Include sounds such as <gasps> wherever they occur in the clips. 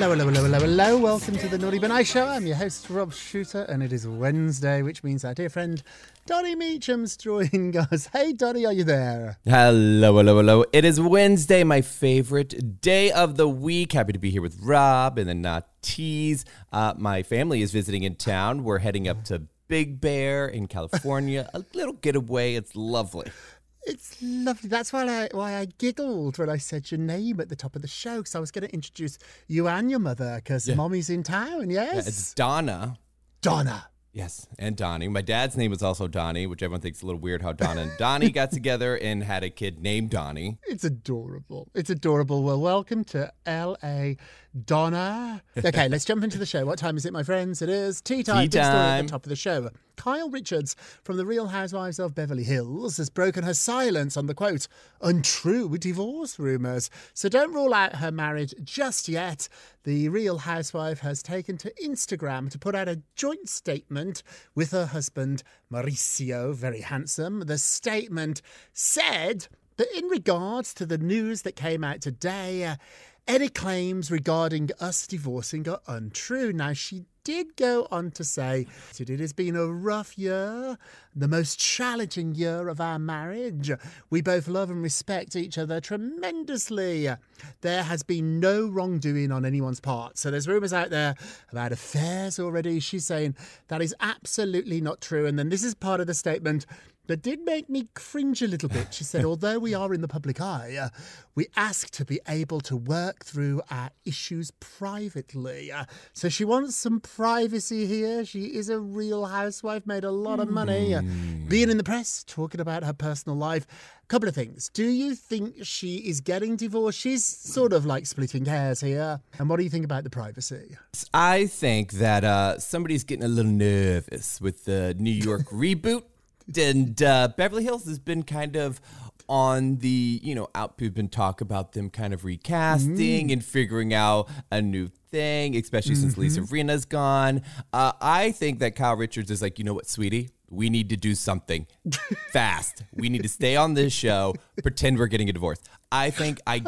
Hello, hello, hello, hello, hello. Welcome to the Naughty Nice Show. I'm your host, Rob Shuter, and it is Wednesday, which means our dear friend Donny Meacham's joining us. <laughs> Hey, Donny, are you there? Hello, hello, hello. It is Wednesday, my favorite day of the week. Happy to be here with Rob and the Not Tease. Uh, my family is visiting in town. We're heading up to Big Bear in California. <laughs> A little getaway. It's lovely. It's lovely. That's why I why I giggled when I said your name at the top of the show because I was going to introduce you and your mother because yeah. mommy's in town. Yes, yeah, it's Donna. Donna. Yes, and Donnie. My dad's name was also Donnie, which everyone thinks is a little weird how Donna and Donnie <laughs> got together and had a kid named Donnie. It's adorable. It's adorable. Well, welcome to LA Donna. Okay, let's jump into the show. What time is it, my friends? It is tea time. Tea time. at the top of the show. Kyle Richards from The Real Housewives of Beverly Hills has broken her silence on the quote, untrue divorce rumours. So don't rule out her marriage just yet. The Real Housewife has taken to Instagram to put out a joint statement with her husband, Mauricio, very handsome. The statement said that in regards to the news that came out today, any claims regarding us divorcing are untrue. Now, she did go on to say that it has been a rough year, the most challenging year of our marriage. We both love and respect each other tremendously. There has been no wrongdoing on anyone's part. So there's rumours out there about affairs already. She's saying that is absolutely not true. And then this is part of the statement that did make me cringe a little bit. She said, <laughs> although we are in the public eye, uh, we ask to be able to work through our issues privately. Uh, so she wants some privacy here. She is a real housewife, made a lot of money, uh, being in the press, talking about her personal life. Couple of things. Do you think she is getting divorced? She's sort of like splitting hairs here. And what do you think about the privacy? I think that uh, somebody's getting a little nervous with the New York reboot and uh, Beverly Hills has been kind of on the you know out we've been talk about them kind of recasting mm. and figuring out a new thing especially mm-hmm. since lisa Rinna's gone. Uh, i think that kyle richards is like you know what sweetie? We need to do something <laughs> fast. We need to stay on this show. Pretend we're getting a divorce. I think i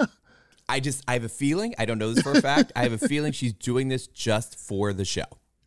i just i have a feeling i don't know this for a fact i have a feeling she's doing this just for the show.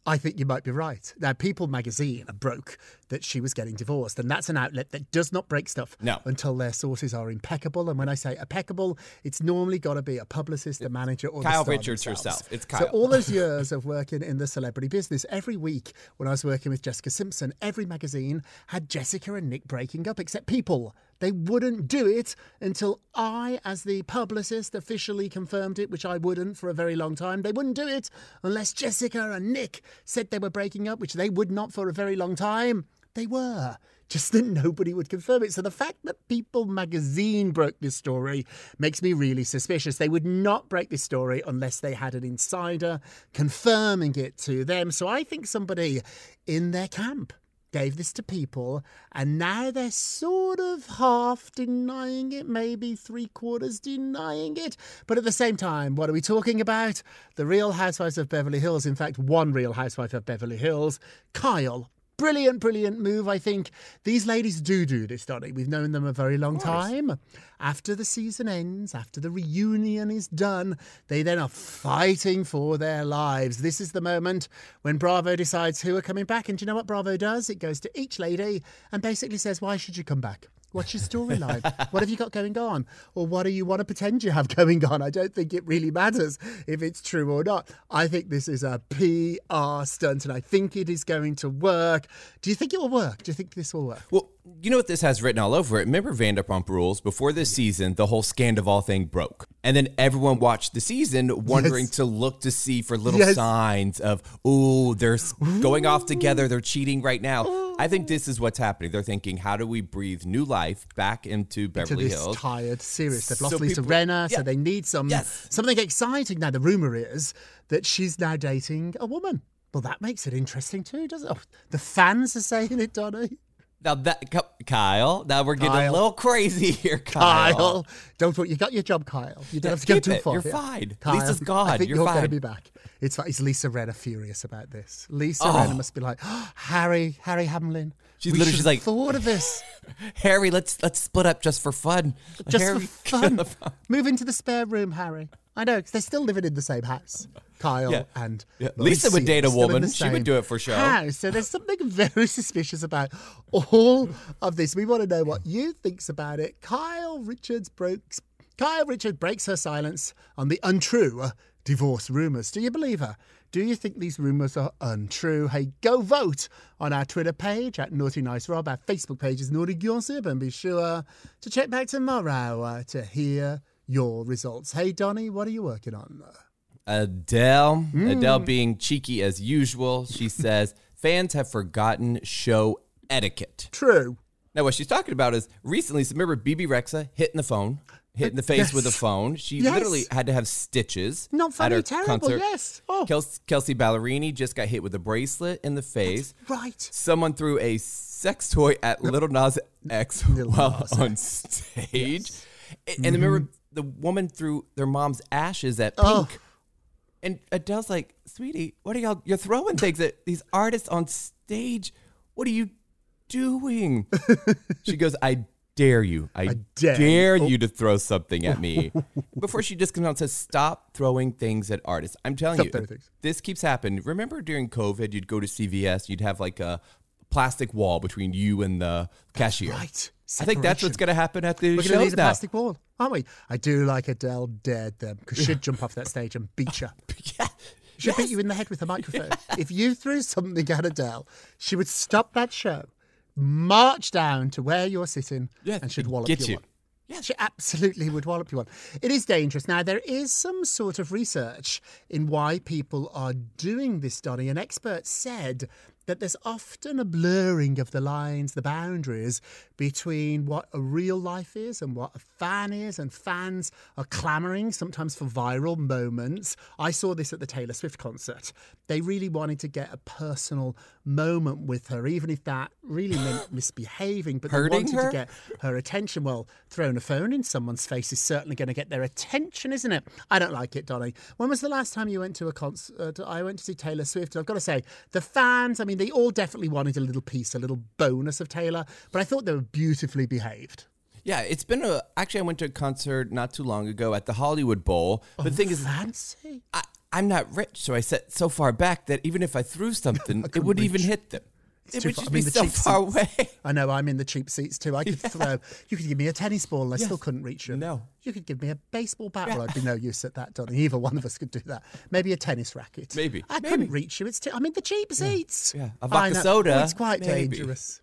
I think you might be right. Now, People magazine are broke that she was getting divorced, and that's an outlet that does not break stuff no. until their sources are impeccable. And when I say impeccable, it's normally got to be a publicist, a manager, or Kyle Richards herself. It's Kyle. So all those <laughs> years of working in the celebrity business, every week when I was working with Jessica Simpson, every magazine had Jessica and Nick breaking up, except People they wouldn't do it until I, as the publicist, officially confirmed it, which I wouldn't for a very long time. They wouldn't do it unless Jessica and Nick said they were breaking up, which they would not for a very long time. They were. Just that nobody would confirm it. So the fact that People magazine broke this story makes me really suspicious. They would not break this story unless they had an insider confirming it to them. So I think somebody in their camp gave this to people, and now they're sort of half denying it, maybe three quarters denying it. But at the same time, what are we talking about? The Real Housewives of Beverly Hills. In fact, one Real Housewife of Beverly Hills, Kyle. Brilliant, brilliant move, I think. These ladies do do this, Donny. We've known them a very long time. After the season ends, after the reunion is done, they then are fighting for their lives. This is the moment when Bravo decides who are coming back. And do you know what Bravo does? It goes to each lady and basically says, Why should you come back? What's your storyline? what have you got going on? Or what do you want to pretend you have going on? I don't think it really matters if it's true or not. I think this is a PR stunt and I think it is going to work. Do you think it will work? Do you think this will work? Well, you know what this has written all over it? Remember Vanderpump Rules? Before this season, the whole Scandoval thing broke. And then everyone watched the season wondering Yes. to look to see for little Yes. signs of, ooh, they're going off together, they're cheating right now. I think this is what's happening. They're thinking, how do we breathe new life back into to Beverly this Hills? tired series. They've So lost Lisa people- Rinna, so they need some Yes. something exciting. Now the rumor is that she's now dating a woman. Well, that makes it interesting too, doesn't it? Oh, the fans are saying it, Donny. Now that Kyle, now we're getting Kyle. a little crazy <laughs> here, Kyle. Kyle, don't worry. You got your job, Kyle. You don't Yeah, have to go keep too it. far. You're fine. Kyle, Lisa's I gone. think You're you're going to be back. It's. Is Lisa Rinna furious about this? Lisa Oh. Rinna must be like, oh, <gasps> Harry, Harry Hamlin. She's we literally- she's like- thought of this. <laughs> Harry, let's let's split up just for fun. just Harry, <laughs> for fun. Move into the spare room, Harry. I know, because they're still living in the same house. Kyle Yeah. and Yeah. Lisa would date a are still in woman. She would do it for show. House. So there's something very <laughs> suspicious about all of this. We want to know what you thinks about it. Kyle Richards breaks. Kyle Richards breaks her silence on the untrue divorce rumours. Do you believe her? Do you think these rumours are untrue? Hey, go vote on our Twitter page at Naughty Nice Rob. Our Facebook page is Naughty Gossip, and be sure to check back tomorrow uh, to hear your results. Hey, Donny, what are you working on? Adele, Mm. Adele being cheeky as usual, she <laughs> says fans have forgotten show etiquette. True. Now, what she's talking about is recently, so remember Bebe Rexha hitting the phone, hitting the face with a phone. She Yes. literally had to have stitches. Not at her terrible, concert. yes. Oh. Kels- Kelsea Ballerini just got hit with a bracelet in the face. Right. Someone threw a sex toy at Lil Nas X <laughs> Lil while Nas on stage. And and remember, Mm-hmm. The woman threw their mom's ashes at Oh. Pink. And Adele's like, sweetie, what are y'all? You're throwing things at these artists on stage. What are you doing? <laughs> she goes, I dare you. I, dare dare, you." Oh. to throw something at me. <laughs> Before she just comes out and says, stop throwing things at artists. I'm telling Stop you, throwing if things. this keeps happening. Remember during COVID, you'd go to CVS, you'd have like a plastic wall between you and the cashier. Right. I think that's what's going to happen at the We're shows now. plastic wall, aren't we? I do like Adele dared them because she'd jump off that stage and beat you. <laughs> yeah. She'd beat you in the head with a microphone. If you threw something at Adele, she would stop that show, march down to where you're sitting, Yeah, and she'd wallop you. you. Yeah, she absolutely would wallop you one. It is dangerous. Now, there is some sort of research in why people are doing this, Donny. An expert said that there's often a blurring of the lines, the boundaries between what a real life is and what a fan is, and fans are clamoring sometimes for viral moments. I saw this at the Taylor Swift concert. They really wanted to get a personal moment with her, even if that really meant <gasps> misbehaving, but Hurting they wanted her? to get her attention. Well, throwing a phone in someone's face is certainly going to get their attention, isn't it? I don't like it, Donny. When was the last time you went to a concert? I went to see Taylor Swift. I've got to say, the fans, I mean, they all definitely wanted a little piece, a little bonus of Taylor, but I thought they were beautifully behaved. Yeah, it's been a. Actually, I went to a concert not too long ago at the Hollywood Bowl. The oh, thing is, Fancy. I, I'm not rich, so I sat so far back that even if I threw something, <laughs> it wouldn't even hit them. It too would far. just I mean, be the so far seats. away. I know I'm in the cheap seats too. I could <laughs> throw. You could give me a tennis ball, and I still couldn't reach you. No. You could give me a baseball bat. Well, I'd be no use at that, Donny. Either one of us could do that. Maybe a tennis racket. Maybe. I Maybe. couldn't reach you. It's. Too, I'm in the cheap seats. Yeah. A I vodka soda, Oh, it's quite maybe. dangerous.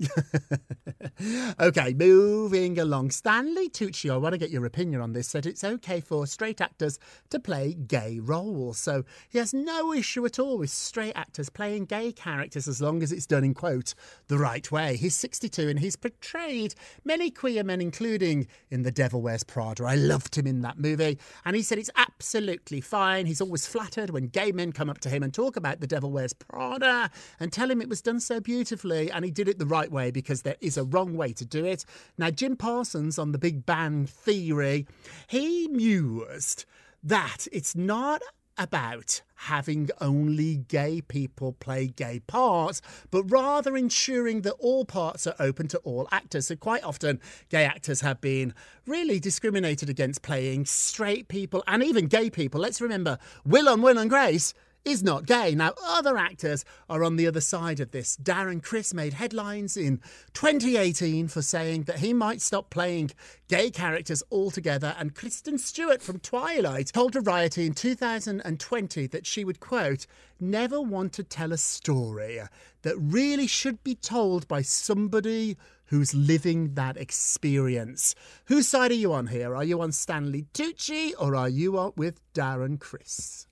<laughs> okay, moving along. Stanley Tucci, I want to get your opinion on this, said it's okay for straight actors to play gay roles. So he has no issue at all with straight actors playing gay characters as long as it's done in quote the right way. He's 62 and he's portrayed many queer men, including in The Devil Wears Prada. I loved him in that movie. And he said it's absolutely fine. He's always flattered when gay men come up to him and talk about The Devil Wears Prada and tell him it was done so beautifully and he did it the right way because there is a wrong way to do it. Now, Jim Parsons on the Big Bang Theory, he mused that it's not about having only gay people play gay parts, but rather ensuring that all parts are open to all actors. So, quite often, gay actors have been really discriminated against playing straight people and even gay people. Let's remember Will and Will and Grace is not gay. Now, other actors are on the other side of this. Darren Criss made headlines in 2018 for saying that he might stop playing gay characters altogether, and Kristen Stewart from Twilight told Variety in 2020 that she would, quote, never want to tell a story that really should be told by somebody who's living that experience. Whose side are you on here? Are you on Stanley Tucci or are you on with Darren Criss?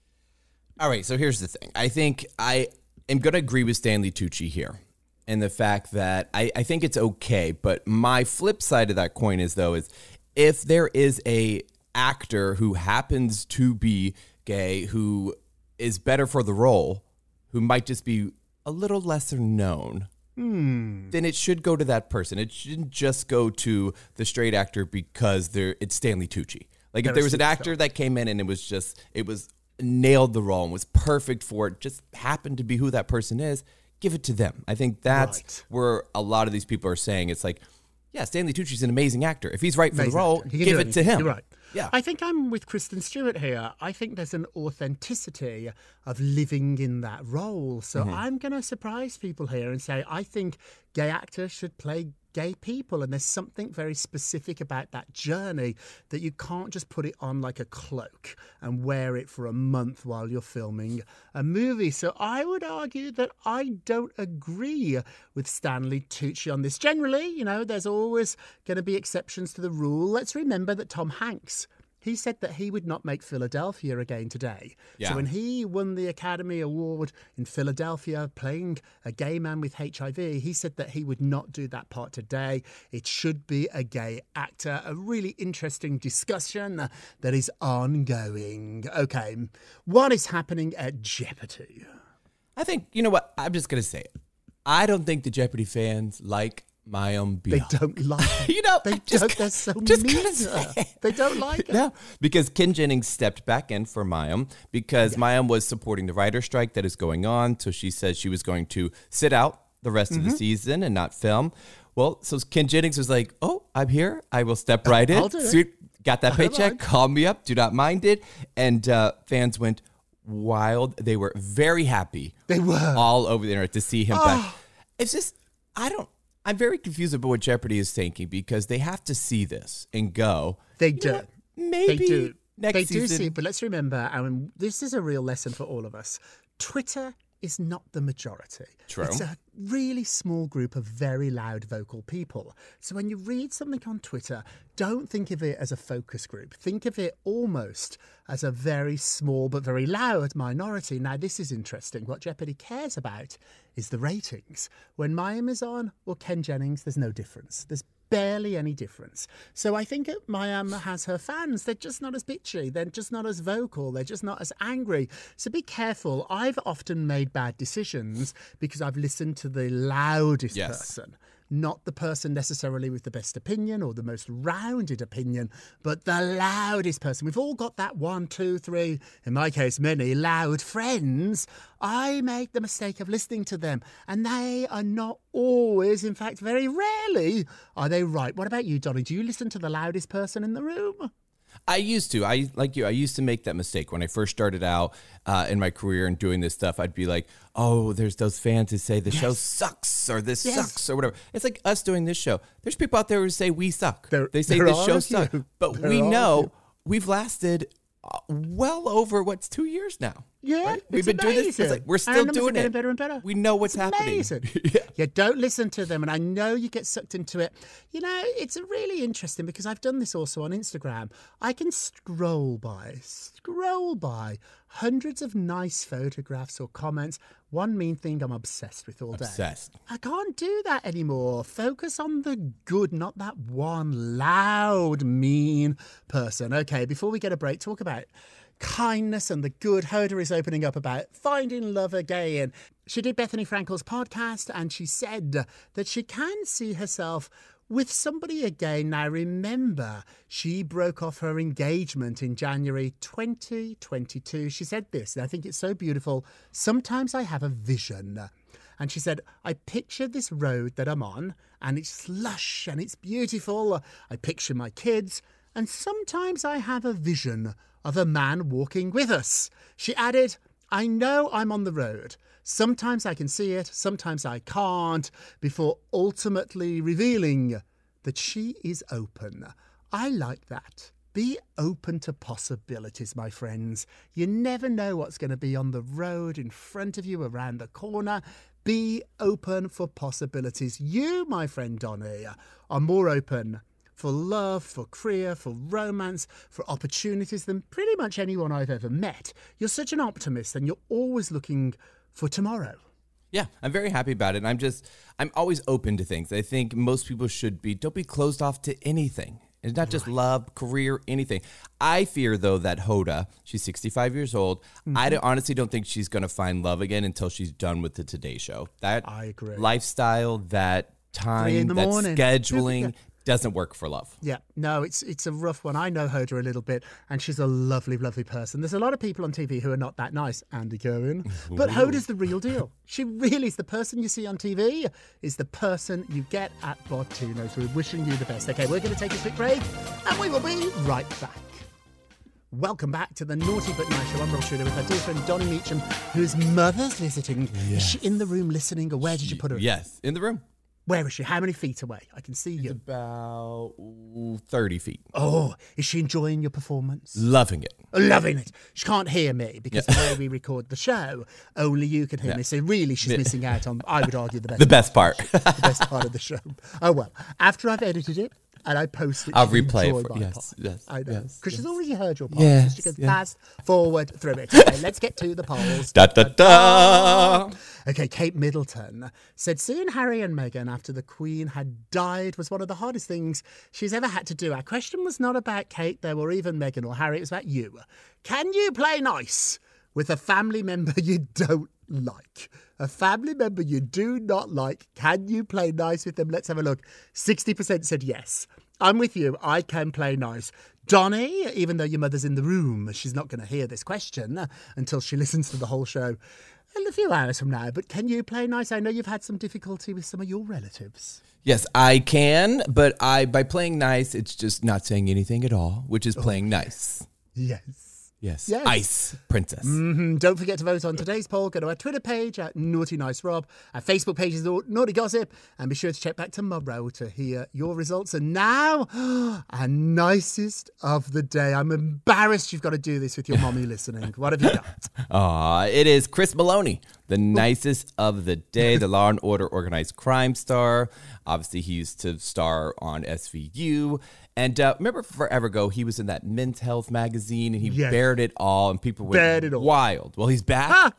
All right, so here's the thing. I think I am going to agree with Stanley Tucci here and the fact that I, I think it's okay. But my flip side of that coin is, though, is if there is a actor who happens to be gay who is better for the role, who might just be a little lesser known, Hmm. then it should go to that person. It shouldn't just go to the straight actor because there it's Stanley Tucci. Like if there was an actor that came in and it was just it was nailed the role and was perfect for it, just happened to be who that person is, give it to them. I think that's Right. where a lot of these people are saying it's like, yeah, Stanley Tucci's an amazing actor. If he's right for the role, actor. He can give do it to him. You're right. Yeah. I think I'm with Kristen Stewart here. I think there's an authenticity of living in that role. So Mm-hmm. I'm going to surprise people here and say I think gay actors should play gay people and there's something very specific about that journey that you can't just put it on like a cloak and wear it for a month while you're filming a movie. So i would argue that i don't agree with stanley tucci on this. Generally you know there's always going to be exceptions to the rule. Let's remember that tom hanks he said that he would not make Philadelphia again today. Yeah. So when he won the Academy Award in Philadelphia playing a gay man with HIV, he said that he would not do that part today. It should be a gay actor. A really interesting discussion that is ongoing. Okay, what is happening at Jeopardy? I think you know what? I'm just gonna say it. I don't think the Jeopardy fans like my own They don't <laughs> like it. You know, they just don't. They're so <laughs> just mean. gotta to her. say it. They don't like it. No, because Ken Jennings stepped back in for Mayim because Mayim was supporting the writer strike that is going on. So she said she was going to sit out the rest Mm-hmm. of the season and not film. Well, so Ken Jennings was like, "Oh, I'm here. I will step right in. Do it. Sweet, got that paycheck. Call me up. Do not mind it." And uh, fans went wild. They were very happy. They were. all over the internet to see him back. It's just I don't. I'm very confused about what Jeopardy is thinking because they have to see this and go. They "You know do. Maybe they do. next they season. do see, but let's remember, and this is a real lesson for all of us. Twitter is not the majority. True. It's a really small group of very loud vocal people. So when you read something on Twitter, don't think of it as a focus group. Think of it almost as a very small but very loud minority. Now, this is interesting. What Jeopardy cares about is the ratings. When Mayim is on or Ken Jennings, there's no difference. There's barely any difference. So I think that Mayim um, has her fans. They're just not as bitchy. They're just not as vocal. They're just not as angry. So be careful. I've often made bad decisions because I've listened to the loudest Yes. person. Not the person necessarily with the best opinion or the most rounded opinion, but the loudest person. We've all got that one, two, three, in my case, many loud friends. I make the mistake of listening to them, and they are not always, in fact, very rarely, are they right. What about you, Donny? Do you listen to the loudest person in the room? I used to. I like you. I used to make that mistake when I first started out uh, in my career and doing this stuff. I'd be like, "Oh, there's those fans who say the show sucks or this Yes. sucks or whatever." It's like us doing this show. There's people out there who say we suck. There- they say there this show sucks, but There we are a know we've lasted uh, well over what's two years now. Yeah, Right? We've been doing this. amazing. Like, we're still doing it. better and better. We know what's It's happening. amazing. <laughs> yeah. yeah, don't listen to them. And I know you get sucked into it. You know, it's really interesting because I've done this also on Instagram. I can scroll by, scroll by hundreds of nice photographs or comments. One mean thing I'm obsessed with all day. Obsessed. I can't do that anymore. Focus on the good, not that one loud, mean person. Okay, before we get a break, talk about kindness and the good. Hoda is opening up about finding love again. She did Bethenny Frankel's podcast and she said that she can see herself with somebody again. Now, remember, she broke off her engagement in January 2022. She said this, and I think it's so beautiful. Sometimes I have a vision. And she said, I picture this road that I'm on, and it's lush and it's beautiful. I picture my kids, and sometimes I have a vision of a man walking with us. She added, I know I'm on the road. Sometimes I can see it, sometimes I can't, before ultimately revealing that she is open. I like that. Be open to possibilities, my friends. You never know what's going to be on the road in front of you, around the corner. Be open for possibilities. You, my friend Donny, are more open for love, for career, for romance, for opportunities than pretty much anyone I've ever met. You're such an optimist and you're always looking for tomorrow. Yeah, I'm very happy about it. And I'm just, I'm always open to things. I think most people should be, don't be closed off to anything. It's not just love, career, anything. I fear, though, that Hoda, she's 65 years old. I don't- honestly don't think she's going to find love again until she's done with the Today Show. That I agree. lifestyle, that time, that morning. scheduling <laughs> doesn't work for love. Yeah, no, it's it's a rough one. I know Hoda a little bit, and she's a lovely, lovely person. There's a lot of people on TV who are not that nice, Andy Cohen, <laughs> but Hoda's the real deal. She really is the person you see on TV is the person you get at Bottino's. We're wishing you the best. Okay, we're going to take a quick break, and we will be right back. Welcome back to the Naughty But Nice Show. I'm Rob Shuter with our dear friend Donny Meacham, whose mother's visiting. Is she in the room listening, or where did you put her? Yes, in the room. Where is she? How many feet away? I can see you. About 30 feet. Oh, is she enjoying your performance? Loving it. Loving it. She can't hear me because the way we record the show, only you can hear me. So really, she's missing out on. I would argue the best, <laughs> The best part. <laughs> the best part of the show. Oh well, after I've edited it and I post it, I'll replay it for- yes, part. yes, I know yes, because she's already heard your part. Yes, she can yes. fast forward through it. Okay, let's get to the polls. da da da. <laughs> Okay, Kate Middleton said seeing Harry and Meghan after the Queen had died was one of the hardest things she's ever had to do. Our question was not about Kate, though, or even Meghan or Harry. It was about you. Can you play nice with a family member you don't like? A family member you do not like. Can you play nice with them? Let's have a look. 60% said yes. I'm with you. I can play nice. Donny, even though your mother's in the room, she's not going to hear this question until she <laughs> listens to the whole show in a few hours from now. But can you play nice? I know you've had some difficulty with some of your relatives. Yes, I can, but I by playing nice, it's just not saying anything at all, which is oh. playing nice. Yes. Yes. Yes. Ice princess. Mhm. Don't forget to vote on today's poll. Go to our Twitter page at Naughty Nice Rob. Our Facebook page is Nau- Naughty Gossip. And be sure to check back tomorrow to hear your results. And now, <gasps> our nicest of the day. I'm embarrassed you've got to do this with your mommy <laughs> listening. What have you got? Aw, it is Chris Meloni, the nicest of the day, the <laughs> Law and Order organized crime star. Obviously, he used to star on SVU. And uh, remember forever ago, he was in that Men's Health magazine and he Yes. bared it all, and people went Bared it all. wild. Well, he's back, Ah!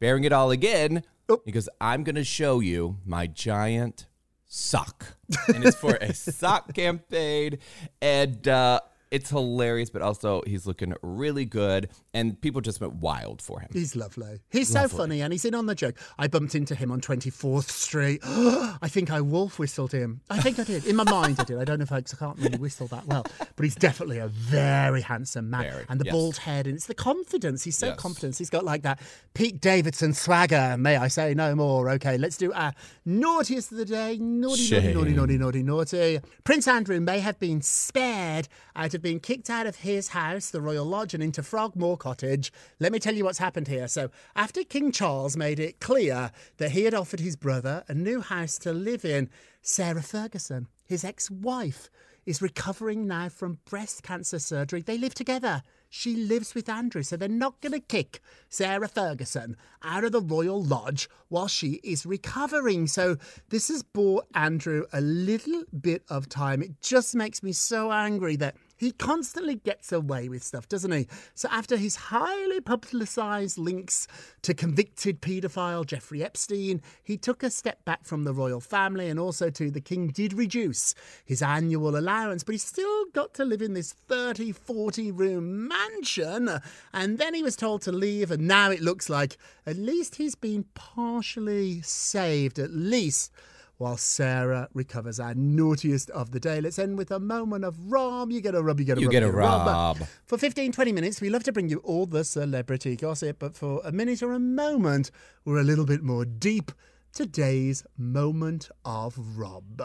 bearing it all again. Oh. He goes, I'm going to show you my giant sock. and it's for a <laughs> sock campaign. And uh, it's hilarious, but also he's looking really good. And people just went wild for him. He's lovely. He's so funny and he's in on the joke. I bumped into him on 24th Street. <gasps> I think I wolf whistled him. I think I did. In my mind, I did. I don't know if I, I can't really whistle that well. But he's definitely a very handsome man. Very, and the yes. bald head, and it's the confidence. He's so Yes. confident. He's got like that Pete Davidson swagger. May I say no more? Okay, let's do our naughtiest of the day. Naughty, naughty, naughty, naughty, naughty, naughty. Prince Andrew may have been spared out of being kicked out of his house, the Royal Lodge, and into Frogmore Cottage. Let me tell you what's happened here. So, after King Charles made it clear that he had offered his brother a new house to live in, Sarah Ferguson, his ex wife, is recovering now from breast cancer surgery. They live together. She lives with Andrew, so they're not going to kick Sarah Ferguson out of the Royal Lodge while she is recovering. So this has bought Andrew a little bit of time. It just makes me so angry that he constantly gets away with stuff, doesn't he? So, after his highly publicised links to convicted paedophile Jeffrey Epstein, he took a step back from the royal family and also to the king did reduce his annual allowance, but he still got to live in this 30, 40 room mansion. And then he was told to leave, and now it looks like at least he's been partially saved, at least while Sarah recovers our naughtiest of the day. Let's end with a moment of Rob. You get a rub, you get a You rub. get a rub. For 15, 20 minutes, we love to bring you all the celebrity gossip, but for a minute or a moment, we're a little bit more deep. Today's moment of Rob.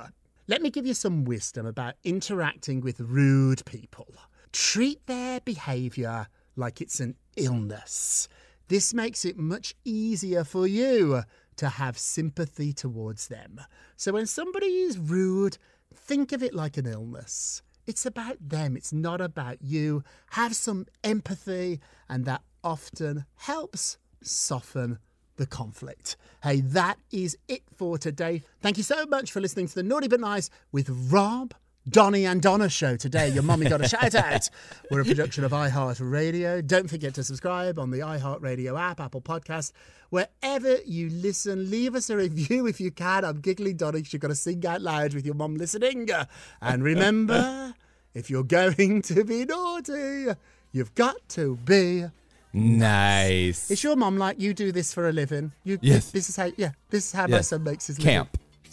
Let me give you some wisdom about interacting with rude people. Treat their behaviour like it's an illness. This makes it much easier for you to have sympathy towards them. So when somebody is rude, think of it like an illness. It's about them, it's not about you. Have some empathy, and that often helps soften the conflict. Hey, that is it for today. Thank you so much for listening to the Naughty But Nice with Rob. Donny and Donna show today. Your mummy got a shout out. We're a production of iHeartRadio. Don't forget to subscribe on the iHeartRadio app, Apple Podcast, wherever you listen. Leave us a review if you can. I'm giggling, Donny, you've got to sing out loud with your mum listening. And remember, if you're going to be naughty, you've got to be. Nice. Is your mum like you do this for a living? You, Yes. This is how. Yeah. This is how my son makes his living.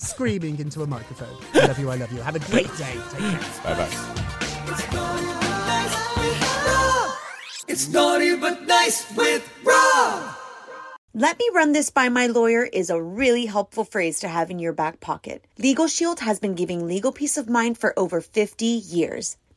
Camp. Screaming into a microphone. I love you. I love you. Have a great day. Take care. Bye bye. It's naughty but nice with Rob. Let me run this by my lawyer is a really helpful phrase to have in your back pocket. Legal Shield has been giving legal peace of mind for over 50 years.